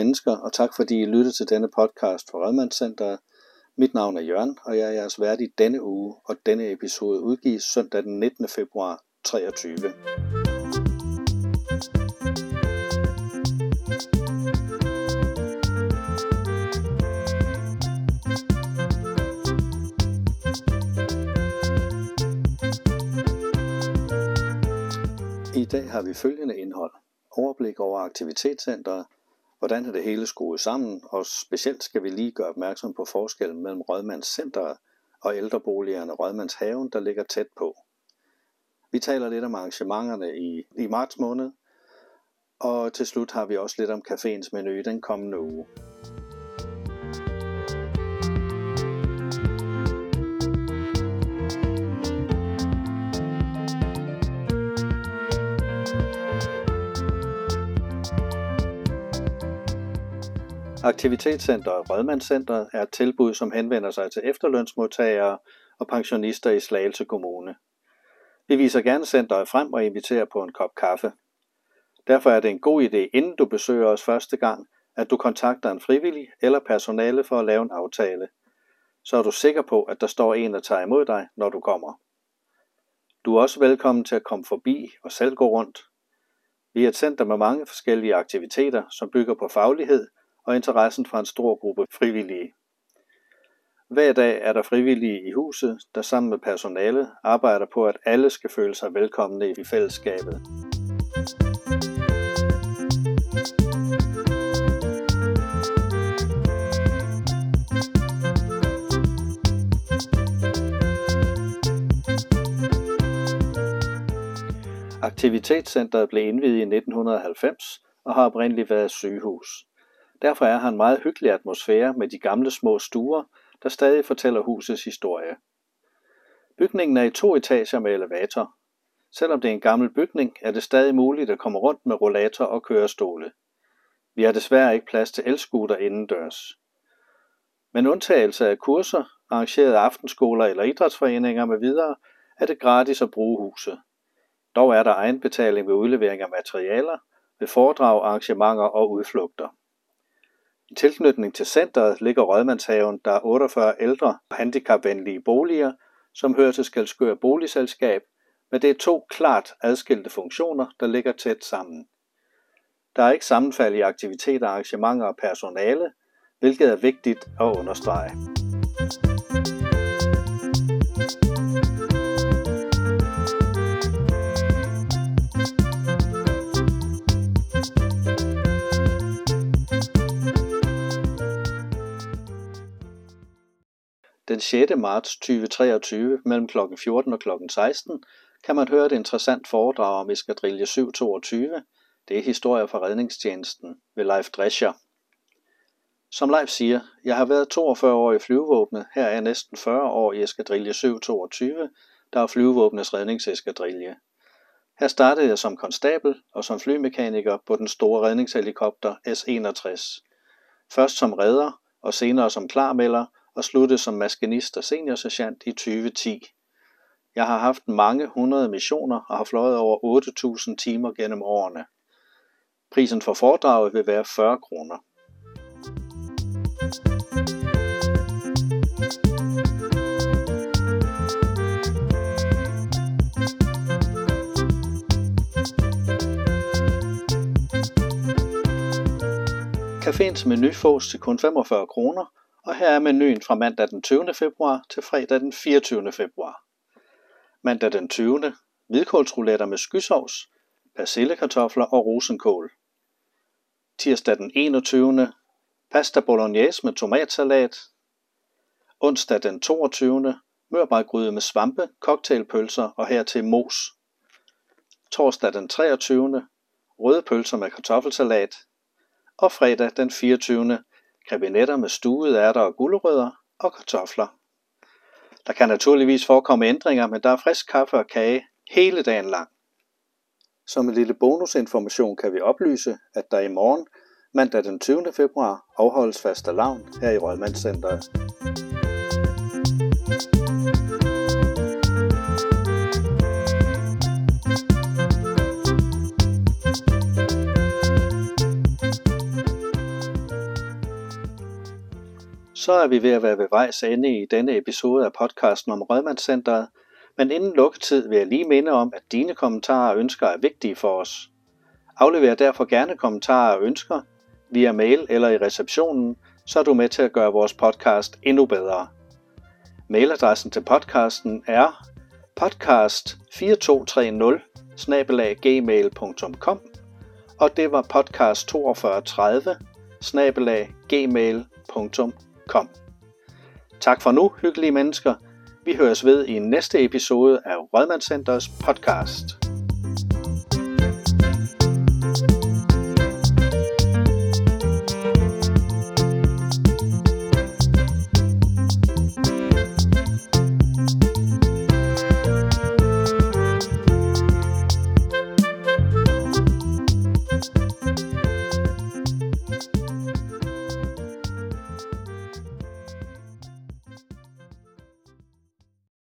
mennesker, og tak fordi I lyttede til denne podcast fra Rødmandscenteret. Mit navn er Jørgen, og jeg er jeres vært i denne uge, og denne episode udgives søndag den 19. februar 23. I dag har vi følgende indhold. Overblik over aktivitetscenteret, hvordan er det hele skruet sammen, og specielt skal vi lige gøre opmærksom på forskellen mellem Rødmandscenteret og ældreboligerne Rødmandshaven, der ligger tæt på. Vi taler lidt om arrangementerne i, i marts måned, og til slut har vi også lidt om caféens menu den kommende uge. Aktivitetscenteret Rødmandscenteret er et tilbud, som henvender sig til efterlønsmodtagere og pensionister i Slagelse Kommune. Vi viser gerne centret frem og inviterer på en kop kaffe. Derfor er det en god idé, inden du besøger os første gang, at du kontakter en frivillig eller personale for at lave en aftale. Så er du sikker på, at der står en, der tager imod dig, når du kommer. Du er også velkommen til at komme forbi og selv gå rundt. Vi er et center med mange forskellige aktiviteter, som bygger på faglighed og interessen fra en stor gruppe frivillige. Hver dag er der frivillige i huset, der sammen med personale arbejder på, at alle skal føle sig velkomne i fællesskabet. Aktivitetscenteret blev indvidet i 1990 og har oprindeligt været sygehus. Derfor er her en meget hyggelig atmosfære med de gamle små stuer, der stadig fortæller husets historie. Bygningen er i to etager med elevator. Selvom det er en gammel bygning, er det stadig muligt at komme rundt med rollator og kørestole. Vi har desværre ikke plads til elskuter indendørs. Men undtagelse af kurser, arrangerede aftenskoler eller idrætsforeninger med videre, er det gratis at bruge huset. Dog er der egenbetaling ved udlevering af materialer, ved foredrag, arrangementer og udflugter. I tilknytning til centret ligger Rådmandshaven, der er 48 ældre og handicapvenlige boliger, som hører til Skalskør Boligselskab, men det er to klart adskilte funktioner, der ligger tæt sammen. Der er ikke sammenfald i aktiviteter, arrangementer og personale, hvilket er vigtigt at understrege. Den 6. marts 2023 mellem kl. 14 og kl. 16 kan man høre et interessant foredrag om Eskadrille 722. Det er historier fra redningstjenesten ved Leif Drescher. Som Leif siger, jeg har været 42 år i flyvevåbnet, her er jeg næsten 40 år i Eskadrille 722, der er flyvevåbnets redningseskadrille. Her startede jeg som konstabel og som flymekaniker på den store redningshelikopter S-61. Først som redder og senere som klarmelder og sluttede som maskinist og seniorsergeant i 2010. Jeg har haft mange hundrede missioner og har fløjet over 8.000 timer gennem årene. Prisen for foredraget vil være 40 kroner. Caféens menu fås til kun 45 kroner, og her er menuen fra mandag den 20. februar til fredag den 24. februar. Mandag den 20. hvidkålsrouletter med skysovs, persillekartofler og rosenkål. Tirsdag den 21. pasta bolognese med tomatsalat. Onsdag den 22. mørbrædgryde med svampe, cocktailpølser og hertil mos. Torsdag den 23. røde pølser med kartoffelsalat. Og fredag den 24 krebinetter med stuede ærter og gulerødder og kartofler. Der kan naturligvis forekomme ændringer, men der er frisk kaffe og kage hele dagen lang. Som en lille bonusinformation kan vi oplyse, at der i morgen, mandag den 20. februar, afholdes faste lavn her i Rødmandscenteret. Så er vi ved at være ved vejs ende i denne episode af podcasten om Rødmandscenteret, men inden lukketid vil jeg lige minde om, at dine kommentarer og ønsker er vigtige for os. Aflever derfor gerne kommentarer og ønsker via mail eller i receptionen, så er du med til at gøre vores podcast endnu bedre. Mailadressen til podcasten er podcast4230 og det var podcast 4230 gmail.com kom. Tak for nu, hyggelige mennesker. Vi høres ved i næste episode af Rødman podcast. thank you